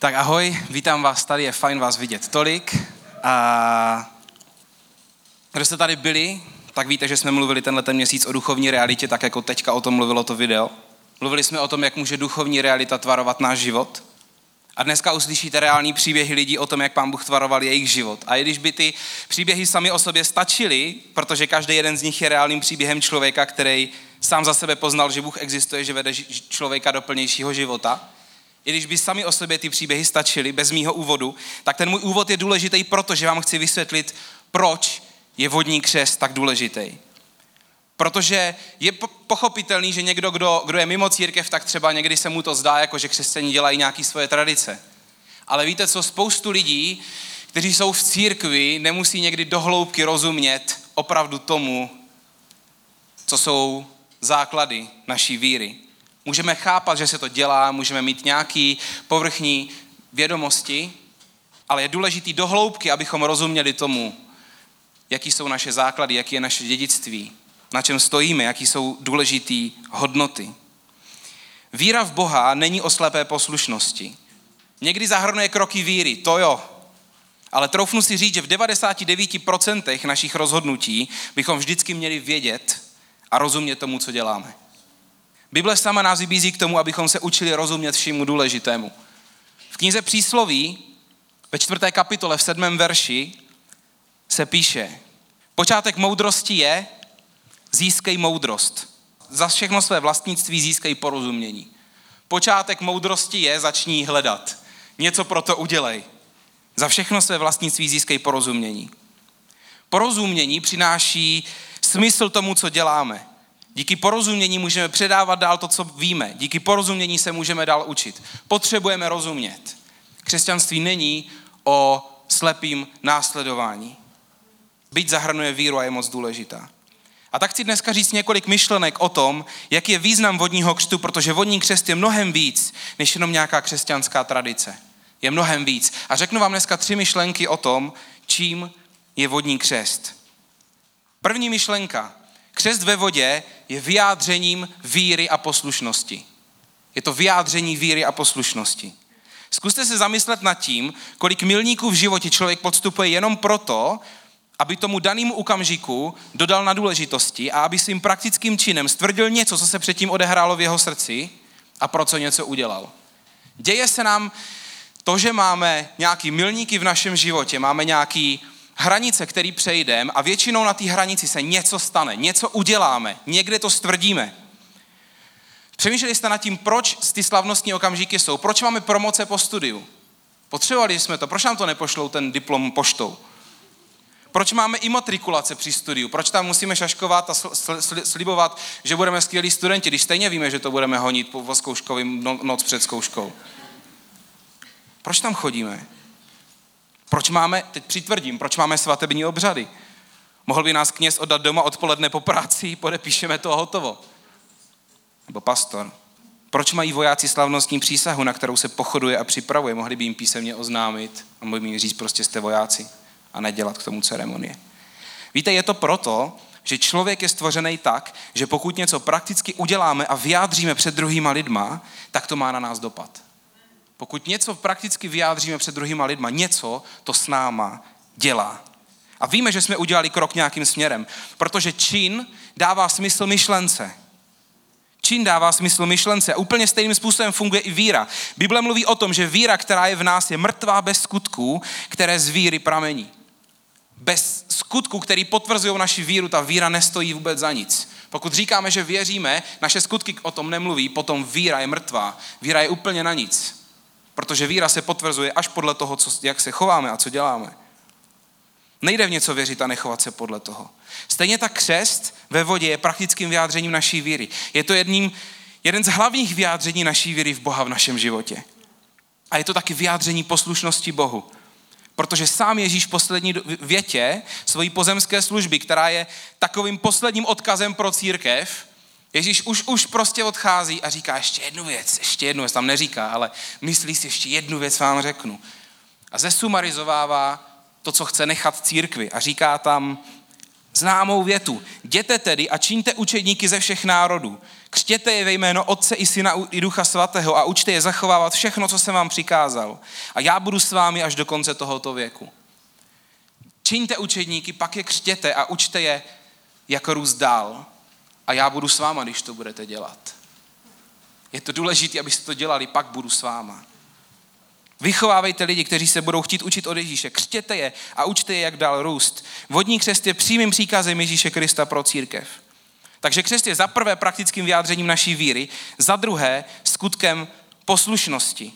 Tak ahoj, vítám vás tady, je fajn vás vidět tolik. A kdo jste tady byli, tak víte, že jsme mluvili tenhle ten měsíc o duchovní realitě, tak jako teďka o tom mluvilo to video. Mluvili jsme o tom, jak může duchovní realita tvarovat náš život. A dneska uslyšíte reální příběhy lidí o tom, jak pán Bůh tvaroval jejich život. A i když by ty příběhy sami o sobě stačily, protože každý jeden z nich je reálným příběhem člověka, který sám za sebe poznal, že Bůh existuje, že vede člověka do plnějšího života, i když by sami o sobě ty příběhy stačily, bez mýho úvodu, tak ten můj úvod je důležitý, protože vám chci vysvětlit, proč je vodní křest tak důležitý. Protože je pochopitelný, že někdo, kdo, kdo je mimo církev, tak třeba někdy se mu to zdá, jako že křesťaní dělají nějaké svoje tradice. Ale víte co, spoustu lidí, kteří jsou v církvi, nemusí někdy dohloubky rozumět opravdu tomu, co jsou základy naší víry. Můžeme chápat, že se to dělá, můžeme mít nějaký povrchní vědomosti, ale je důležitý dohloubky, abychom rozuměli tomu, jaký jsou naše základy, jaký je naše dědictví, na čem stojíme, jaký jsou důležité hodnoty. Víra v Boha není o slepé poslušnosti. Někdy zahrnuje kroky víry, to jo. Ale troufnu si říct, že v 99% našich rozhodnutí bychom vždycky měli vědět a rozumět tomu, co děláme. Bible sama nás vybízí k tomu, abychom se učili rozumět všemu důležitému. V knize Přísloví ve čtvrté kapitole v sedmém verši se píše, počátek moudrosti je, získej moudrost. Za všechno své vlastnictví získej porozumění. Počátek moudrosti je, začni hledat. Něco pro to udělej. Za všechno své vlastnictví získej porozumění. Porozumění přináší smysl tomu, co děláme. Díky porozumění můžeme předávat dál to, co víme. Díky porozumění se můžeme dál učit. Potřebujeme rozumět. Křesťanství není o slepým následování. Byť zahrnuje víru a je moc důležitá. A tak chci dneska říct několik myšlenek o tom, jaký je význam vodního křtu, protože vodní křest je mnohem víc, než jenom nějaká křesťanská tradice. Je mnohem víc. A řeknu vám dneska tři myšlenky o tom, čím je vodní křest. První myšlenka. Křest ve vodě je vyjádřením víry a poslušnosti. Je to vyjádření víry a poslušnosti. Zkuste se zamyslet nad tím, kolik milníků v životě člověk podstupuje jenom proto, aby tomu danému okamžiku dodal na důležitosti a aby svým praktickým činem stvrdil něco, co se předtím odehrálo v jeho srdci a pro co něco udělal. Děje se nám to, že máme nějaký milníky v našem životě, máme nějaký hranice, který přejdeme a většinou na té hranici se něco stane, něco uděláme, někde to stvrdíme. Přemýšleli jste nad tím, proč ty slavnostní okamžiky jsou, proč máme promoce po studiu. Potřebovali jsme to, proč nám to nepošlou ten diplom poštou? Proč máme imatrikulace při studiu? Proč tam musíme šaškovat a slibovat, že budeme skvělí studenti, když stejně víme, že to budeme honit po zkouškovým no, noc před zkouškou? Proč tam chodíme? Proč máme, teď přitvrdím, proč máme svatební obřady? Mohl by nás kněz oddat doma odpoledne po práci, podepíšeme to a hotovo. Nebo pastor. Proč mají vojáci slavnostní přísahu, na kterou se pochoduje a připravuje? Mohli by jim písemně oznámit a mohli by jim říct, prostě jste vojáci a nedělat k tomu ceremonie. Víte, je to proto, že člověk je stvořený tak, že pokud něco prakticky uděláme a vyjádříme před druhýma lidma, tak to má na nás dopad. Pokud něco prakticky vyjádříme před druhýma lidma, něco to s náma dělá. A víme, že jsme udělali krok nějakým směrem, protože čin dává smysl myšlence. Čin dává smysl myšlence. A úplně stejným způsobem funguje i víra. Bible mluví o tom, že víra, která je v nás, je mrtvá bez skutků, které z víry pramení. Bez skutků, který potvrzují naši víru, ta víra nestojí vůbec za nic. Pokud říkáme, že věříme, naše skutky o tom nemluví, potom víra je mrtvá. Víra je úplně na nic. Protože víra se potvrzuje až podle toho, co, jak se chováme a co děláme. Nejde v něco věřit a nechovat se podle toho. Stejně tak křest ve vodě je praktickým vyjádřením naší víry. Je to jedním, jeden z hlavních vyjádření naší víry v Boha v našem životě. A je to taky vyjádření poslušnosti Bohu. Protože sám Ježíš v poslední větě svojí pozemské služby, která je takovým posledním odkazem pro církev, Ježíš už, už prostě odchází a říká ještě jednu věc, ještě jednu věc, tam neříká, ale myslí si ještě jednu věc vám řeknu. A zesumarizovává to, co chce nechat církvi a říká tam, známou větu. Jděte tedy a čiňte učedníky ze všech národů. Křtěte je ve jméno Otce i Syna i Ducha Svatého a učte je zachovávat všechno, co jsem vám přikázal. A já budu s vámi až do konce tohoto věku. Čiňte učedníky, pak je křtěte a učte je, jak růst dál. A já budu s váma, když to budete dělat. Je to důležité, abyste to dělali, pak budu s váma. Vychovávejte lidi, kteří se budou chtít učit od Ježíše. Křtěte je a učte je, jak dál růst. Vodní křest je přímým příkazem Ježíše Krista pro církev. Takže křest je za prvé praktickým vyjádřením naší víry, za druhé skutkem poslušnosti.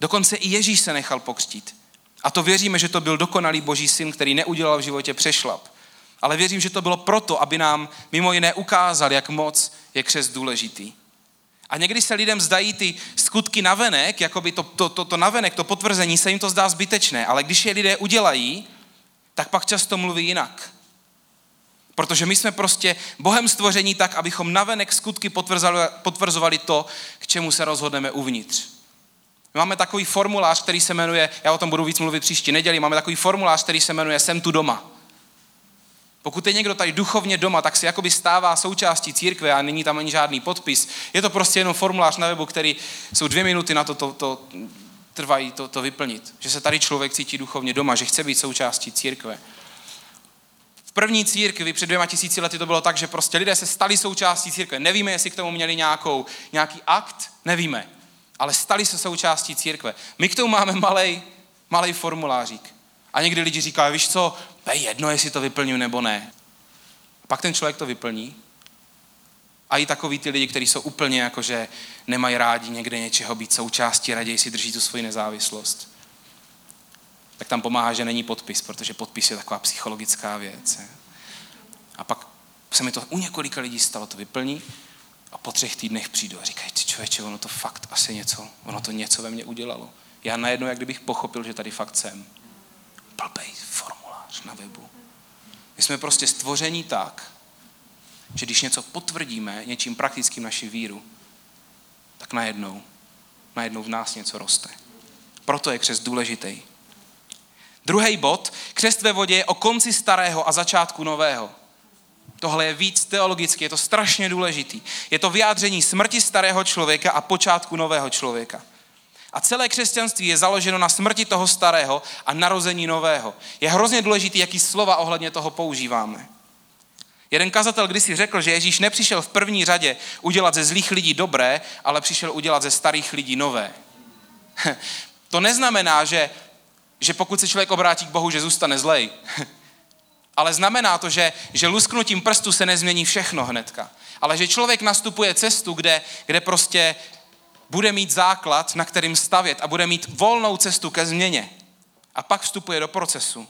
Dokonce i Ježíš se nechal pokřtít. A to věříme, že to byl dokonalý boží syn, který neudělal v životě přešlap. Ale věřím, že to bylo proto, aby nám mimo jiné ukázal, jak moc je křest důležitý. A někdy se lidem zdají ty skutky navenek, jako by to, to, to, to navenek, to potvrzení, se jim to zdá zbytečné, ale když je lidé udělají, tak pak často mluví jinak. Protože my jsme prostě Bohem stvoření tak, abychom navenek skutky potvrzovali, potvrzovali to, k čemu se rozhodneme uvnitř. My máme takový formulář, který se jmenuje, já o tom budu víc mluvit příští neděli, máme takový formulář, který se jmenuje Jsem tu doma. Pokud je někdo tady duchovně doma, tak se jakoby stává součástí církve a není tam ani žádný podpis. Je to prostě jenom formulář na webu, který jsou dvě minuty na to, to, to trvají to, to vyplnit. Že se tady člověk cítí duchovně doma, že chce být součástí církve. V první církvi před dvěma tisíci lety to bylo tak, že prostě lidé se stali součástí církve. Nevíme, jestli k tomu měli nějakou, nějaký akt, nevíme. Ale stali se součástí církve. My k tomu máme malej formulářík. A někdy lidi říkají, víš co, je jedno, jestli to vyplňuji nebo ne. Pak ten člověk to vyplní a i takový ty lidi, kteří jsou úplně jako, že nemají rádi někde něčeho být součástí, raději si drží tu svoji nezávislost. Tak tam pomáhá, že není podpis, protože podpis je taková psychologická věc. A pak se mi to u několika lidí stalo, to vyplní a po třech týdnech přijdu a říkají, ty člověče, ono to fakt asi něco, ono to něco ve mně udělalo. Já najednou, jak kdybych pochopil, že tady fakt jsem. Blbej formulář na webu. My jsme prostě stvoření tak, že když něco potvrdíme něčím praktickým naši víru, tak najednou, najednou v nás něco roste. Proto je křest důležitý. Druhý bod, křest ve vodě je o konci starého a začátku nového. Tohle je víc teologicky, je to strašně důležitý. Je to vyjádření smrti starého člověka a počátku nového člověka. A celé křesťanství je založeno na smrti toho starého a narození nového. Je hrozně důležité, jaký slova ohledně toho používáme. Jeden kazatel kdysi řekl, že Ježíš nepřišel v první řadě udělat ze zlých lidí dobré, ale přišel udělat ze starých lidí nové. To neznamená, že, že pokud se člověk obrátí k Bohu, že zůstane zlej. Ale znamená to, že, že lusknutím prstu se nezmění všechno hnedka. Ale že člověk nastupuje cestu, kde, kde prostě bude mít základ, na kterým stavět a bude mít volnou cestu ke změně. A pak vstupuje do procesu.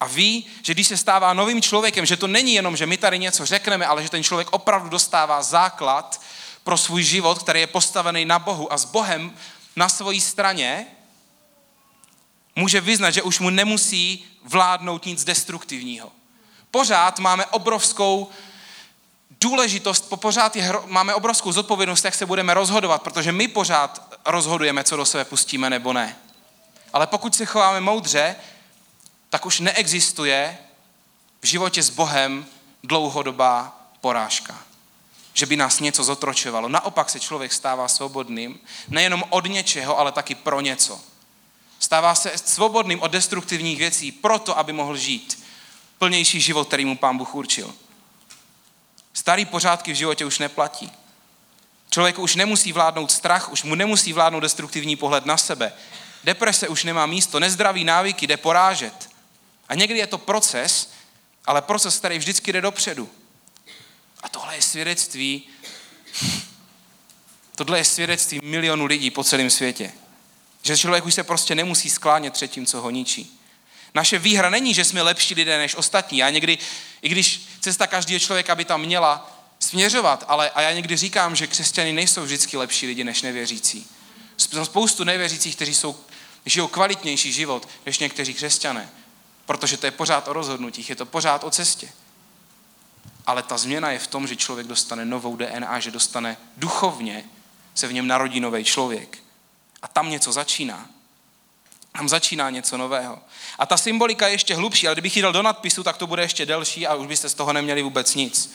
A ví, že když se stává novým člověkem, že to není jenom, že my tady něco řekneme, ale že ten člověk opravdu dostává základ pro svůj život, který je postavený na Bohu a s Bohem na svojí straně, může vyznat, že už mu nemusí vládnout nic destruktivního. Pořád máme obrovskou důležitost, pořád je, máme obrovskou zodpovědnost, jak se budeme rozhodovat, protože my pořád rozhodujeme, co do sebe pustíme nebo ne. Ale pokud se chováme moudře, tak už neexistuje v životě s Bohem dlouhodobá porážka. Že by nás něco zotročovalo. Naopak se člověk stává svobodným, nejenom od něčeho, ale taky pro něco. Stává se svobodným od destruktivních věcí proto, aby mohl žít plnější život, který mu pán Bůh určil. Starý pořádky v životě už neplatí. Člověk už nemusí vládnout strach, už mu nemusí vládnout destruktivní pohled na sebe. Deprese už nemá místo, nezdravý návyky jde porážet. A někdy je to proces, ale proces, který vždycky jde dopředu. A tohle je svědectví, tohle je svědectví milionů lidí po celém světě. Že člověk už se prostě nemusí sklánět před tím, co ho ničí. Naše výhra není, že jsme lepší lidé než ostatní. Já někdy, i když cesta každého člověka by tam měla směřovat, ale a já někdy říkám, že křesťany nejsou vždycky lepší lidi než nevěřící. Spoustu nevěřících, kteří jsou, žijou kvalitnější život než někteří křesťané. Protože to je pořád o rozhodnutích, je to pořád o cestě. Ale ta změna je v tom, že člověk dostane novou DNA, že dostane duchovně, se v něm narodí nový člověk. A tam něco začíná. Tam začíná něco nového. A ta symbolika je ještě hlubší, ale kdybych ji dal do nadpisu, tak to bude ještě delší a už byste z toho neměli vůbec nic.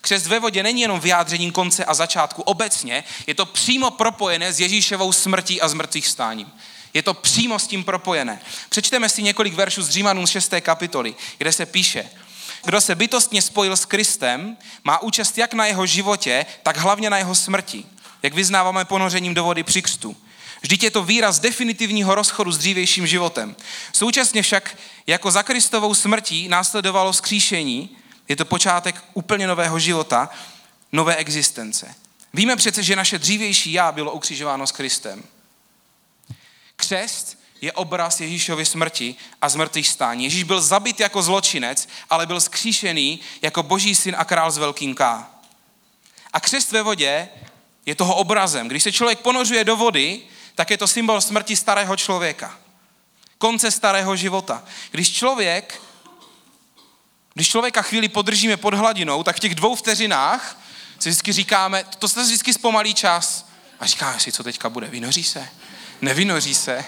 Křest ve vodě není jenom vyjádřením konce a začátku obecně, je to přímo propojené s Ježíšovou smrtí a zmrtvých stáním. Je to přímo s tím propojené. Přečteme si několik veršů z Římanům 6. kapitoly, kde se píše, kdo se bytostně spojil s Kristem, má účast jak na jeho životě, tak hlavně na jeho smrti, jak vyznáváme ponořením do vody při křtu. Vždyť je to výraz definitivního rozchodu s dřívějším životem. Současně však jako za Kristovou smrtí následovalo skříšení, je to počátek úplně nového života, nové existence. Víme přece, že naše dřívější já bylo ukřižováno s Kristem. Křest je obraz Ježíšovy smrti a zmrtvých stání. Ježíš byl zabit jako zločinec, ale byl skříšený jako boží syn a král s velkým K. A křest ve vodě je toho obrazem. Když se člověk ponořuje do vody, tak je to symbol smrti starého člověka. Konce starého života. Když člověk, když člověka chvíli podržíme pod hladinou, tak v těch dvou vteřinách si vždycky říkáme, to se vždycky zpomalí čas. A říkáme si, co teďka bude, vynoří se? Nevynoří se.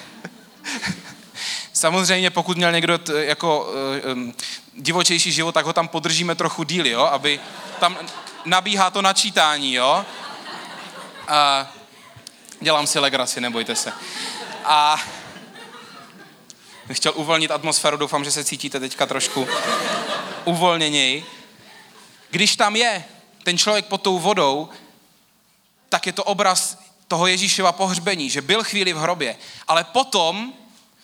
Samozřejmě, pokud měl někdo t, jako um, divočejší život, tak ho tam podržíme trochu díl, jo, aby tam nabíhá to načítání, jo. A dělám si legraci, nebojte se. A chtěl uvolnit atmosféru, doufám, že se cítíte teďka trošku uvolněněji. Když tam je ten člověk pod tou vodou, tak je to obraz toho Ježíšova pohřbení, že byl chvíli v hrobě, ale potom,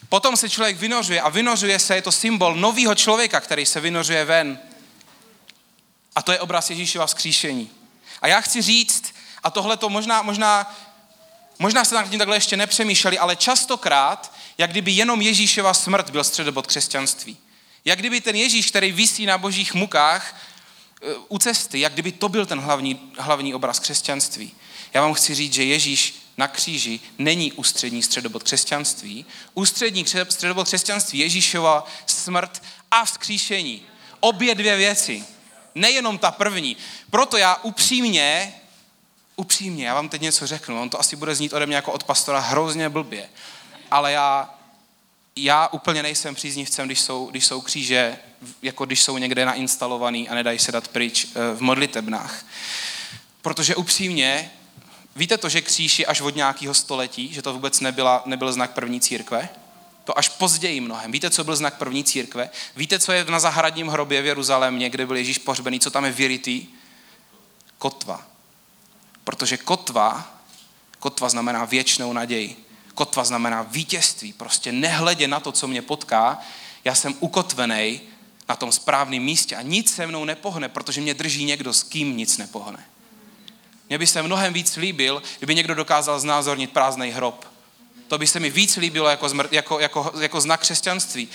potom se člověk vynořuje a vynořuje se, je to symbol nového člověka, který se vynořuje ven. A to je obraz Ježíšova vzkříšení. A já chci říct, a tohle to možná, možná, možná se nad tím takhle ještě nepřemýšleli, ale častokrát, jak kdyby jenom Ježíšova smrt byl středobod křesťanství. Jak kdyby ten Ježíš, který visí na božích mukách e, u cesty, jak kdyby to byl ten hlavní, hlavní obraz křesťanství. Já vám chci říct, že Ježíš na kříži není ústřední středobod křesťanství. Ústřední středobod křesťanství Ježíšova smrt a vzkříšení. Obě dvě věci. Nejenom ta první. Proto já upřímně, upřímně, já vám teď něco řeknu, on to asi bude znít ode mě jako od pastora hrozně blbě, ale já, já úplně nejsem příznivcem, když jsou, když jsou kříže, jako když jsou někde nainstalovaný a nedají se dát pryč eh, v modlitebnách. Protože upřímně, Víte to, že kříž je až od nějakého století, že to vůbec nebyla, nebyl znak první církve? To až později mnohem. Víte, co byl znak první církve? Víte, co je na zahradním hrobě v Jeruzalémě, kde byl Ježíš pohřbený, co tam je vyrytý? Kotva. Protože kotva, kotva znamená věčnou naději. Kotva znamená vítězství. Prostě nehledě na to, co mě potká, já jsem ukotvený na tom správném místě a nic se mnou nepohne, protože mě drží někdo, s kým nic nepohne. Mně by se mnohem víc líbil, kdyby někdo dokázal znázornit prázdný hrob. To by se mi víc líbilo jako, zmrt, jako, jako, jako znak křesťanství.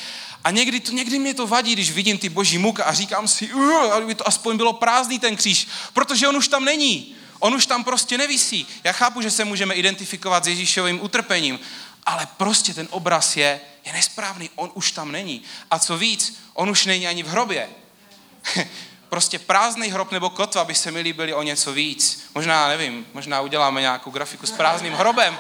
A někdy, to, někdy mě to vadí, když vidím ty boží muka a říkám si, aby to aspoň bylo prázdný ten kříž, protože on už tam není. On už tam prostě nevisí. Já chápu, že se můžeme identifikovat s Ježíšovým utrpením, ale prostě ten obraz je, je nesprávný. On už tam není. A co víc, on už není ani v hrobě. prostě prázdný hrob nebo kotva by se mi líbili o něco víc. Možná, nevím, možná uděláme nějakou grafiku s prázdným hrobem,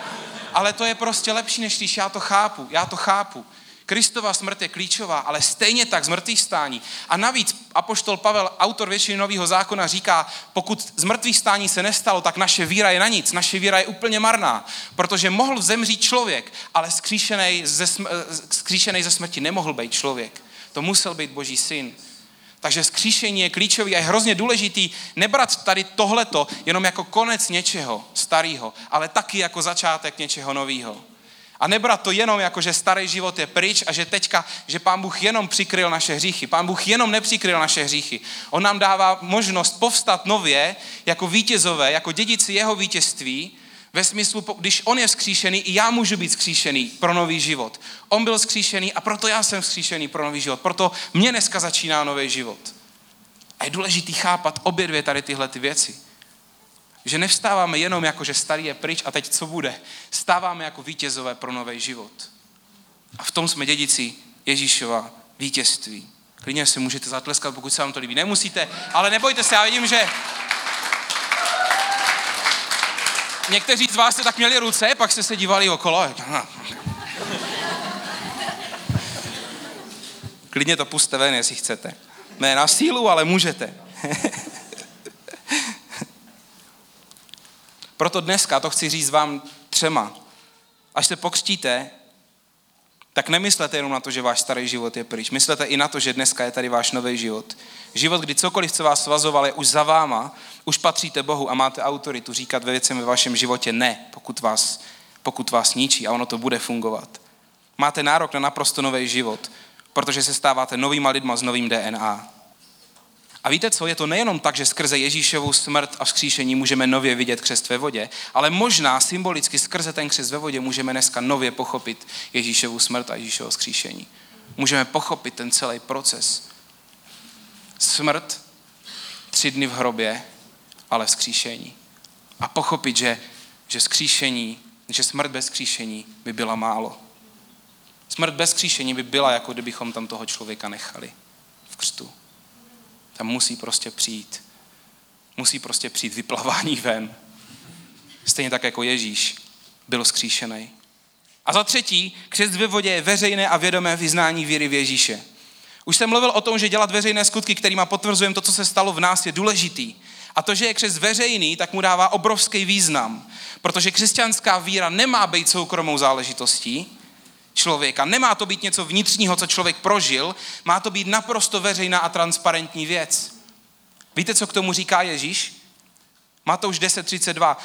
ale to je prostě lepší, než když já to chápu. Já to chápu. Kristova smrt je klíčová, ale stejně tak zmrtvých stání. A navíc apoštol Pavel, autor většiny nového zákona, říká, pokud zmrtvých stání se nestalo, tak naše víra je na nic, naše víra je úplně marná, protože mohl zemřít člověk, ale skříšený ze, skříšený ze smrti nemohl být člověk. To musel být boží syn. Takže skříšení je klíčový a je hrozně důležitý nebrat tady tohleto jenom jako konec něčeho starého, ale taky jako začátek něčeho nového. A nebrat to jenom jako, že starý život je pryč a že teďka, že pán Bůh jenom přikryl naše hříchy. Pán Bůh jenom nepřikryl naše hříchy. On nám dává možnost povstat nově jako vítězové, jako dědici jeho vítězství ve smyslu, když on je vzkříšený, i já můžu být vzkříšený pro nový život. On byl vzkříšený a proto já jsem vzkříšený pro nový život. Proto mě dneska začíná nový život. A je důležitý chápat obě dvě tady tyhle ty věci. Že nevstáváme jenom jako, že starý je pryč a teď co bude. Stáváme jako vítězové pro nový život. A v tom jsme dědici Ježíšova vítězství. Klidně si můžete zatleskat, pokud se vám to líbí. Nemusíte, ale nebojte se, já vidím, že někteří z vás jste tak měli ruce, pak jste se dívali okolo. Klidně to puste ven, jestli chcete. Ne na sílu, ale můžete. Proto dneska to chci říct vám třema. Až se pokřtíte, tak nemyslete jenom na to, že váš starý život je pryč. Myslete i na to, že dneska je tady váš nový život. Život, kdy cokoliv, co vás svazoval, je už za váma, už patříte Bohu a máte autoritu říkat ve věcem ve vašem životě ne, pokud vás, pokud vás ničí a ono to bude fungovat. Máte nárok na naprosto nový život, protože se stáváte novýma lidma s novým DNA. A víte co, je to nejenom tak, že skrze Ježíšovu smrt a vzkříšení můžeme nově vidět křest ve vodě, ale možná symbolicky skrze ten křest ve vodě můžeme dneska nově pochopit Ježíšovu smrt a Ježíšovo vzkříšení. Můžeme pochopit ten celý proces. Smrt, tři dny v hrobě, ale vzkříšení. A pochopit, že, že skříšení, že smrt bez skříšení by byla málo. Smrt bez skříšení by byla, jako kdybychom tam toho člověka nechali v křtu. Tam musí prostě přijít. Musí prostě přijít vyplavání ven. Stejně tak jako Ježíš byl skříšený. A za třetí, křest ve vodě je veřejné a vědomé vyznání víry v Ježíše. Už jsem mluvil o tom, že dělat veřejné skutky, kterými potvrzujeme to, co se stalo v nás, je důležitý. A to, že je křest veřejný, tak mu dává obrovský význam. Protože křesťanská víra nemá být soukromou záležitostí, člověka. Nemá to být něco vnitřního, co člověk prožil, má to být naprosto veřejná a transparentní věc. Víte, co k tomu říká Ježíš? Matouš 10.32.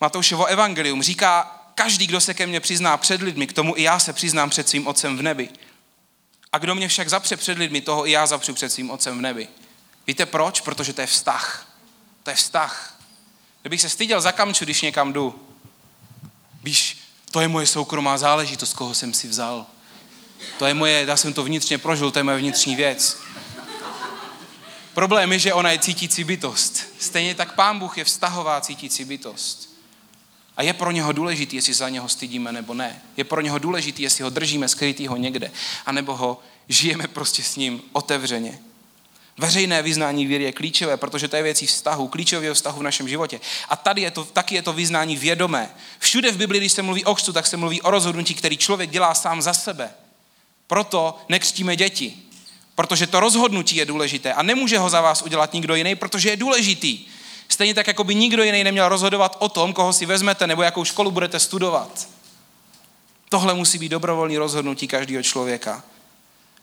Matoušovo evangelium říká, každý, kdo se ke mně přizná před lidmi, k tomu i já se přiznám před svým otcem v nebi. A kdo mě však zapře před lidmi, toho i já zapřu před svým otcem v nebi. Víte proč? Protože to je vztah. To je vztah. Kdybych se styděl za kamču, když někam jdu. Víš, to je moje soukromá záležitost, koho jsem si vzal. To je moje, já jsem to vnitřně prožil, to je moje vnitřní věc. Problém je, že ona je cítící bytost. Stejně tak pán Bůh je vztahová cítící bytost. A je pro něho důležitý, jestli za něho stydíme nebo ne. Je pro něho důležitý, jestli ho držíme skrytýho někde, anebo ho žijeme prostě s ním otevřeně. Veřejné vyznání víry je klíčové, protože to je věcí vztahu, klíčového vztahu v našem životě. A tady je to, taky je to vyznání vědomé. Všude v Biblii, když se mluví o křtu, tak se mluví o rozhodnutí, který člověk dělá sám za sebe. Proto nekřtíme děti, protože to rozhodnutí je důležité a nemůže ho za vás udělat nikdo jiný, protože je důležitý. Stejně tak, jako by nikdo jiný neměl rozhodovat o tom, koho si vezmete nebo jakou školu budete studovat. Tohle musí být dobrovolný rozhodnutí každého člověka.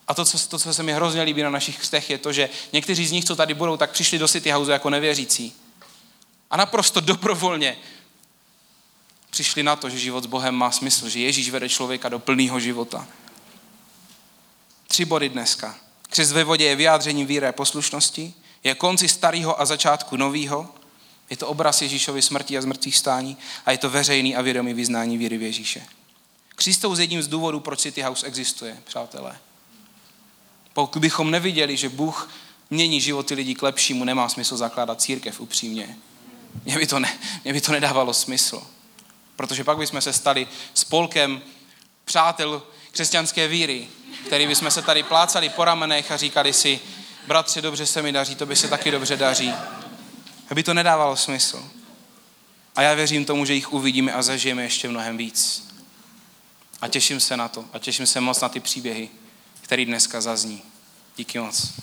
A to co, to, co se mi hrozně líbí na našich křtech, je to, že někteří z nich, co tady budou, tak přišli do City House jako nevěřící. A naprosto dobrovolně přišli na to, že život s Bohem má smysl, že Ježíš vede člověka do plného života. Tři body dneska. Křes ve vodě je vyjádřením víry a poslušnosti, je konci starého a začátku nového, je to obraz Ježíšovy smrti a zmrtvých stání a je to veřejný a vědomý vyznání víry v Ježíše. Křistou z jedním z důvodů, proč City House existuje, přátelé. Pokud bychom neviděli, že Bůh mění životy lidí k lepšímu, nemá smysl zakládat církev upřímně. Mně by to, ne, mě by to nedávalo smysl. Protože pak bychom se stali spolkem přátel křesťanské víry, který bychom se tady plácali po ramenech a říkali si, bratře, dobře se mi daří, to by se taky dobře daří. Aby to nedávalo smysl. A já věřím tomu, že jich uvidíme a zažijeme ještě mnohem víc. A těším se na to. A těším se moc na ty příběhy který dneska zazní. Díky moc.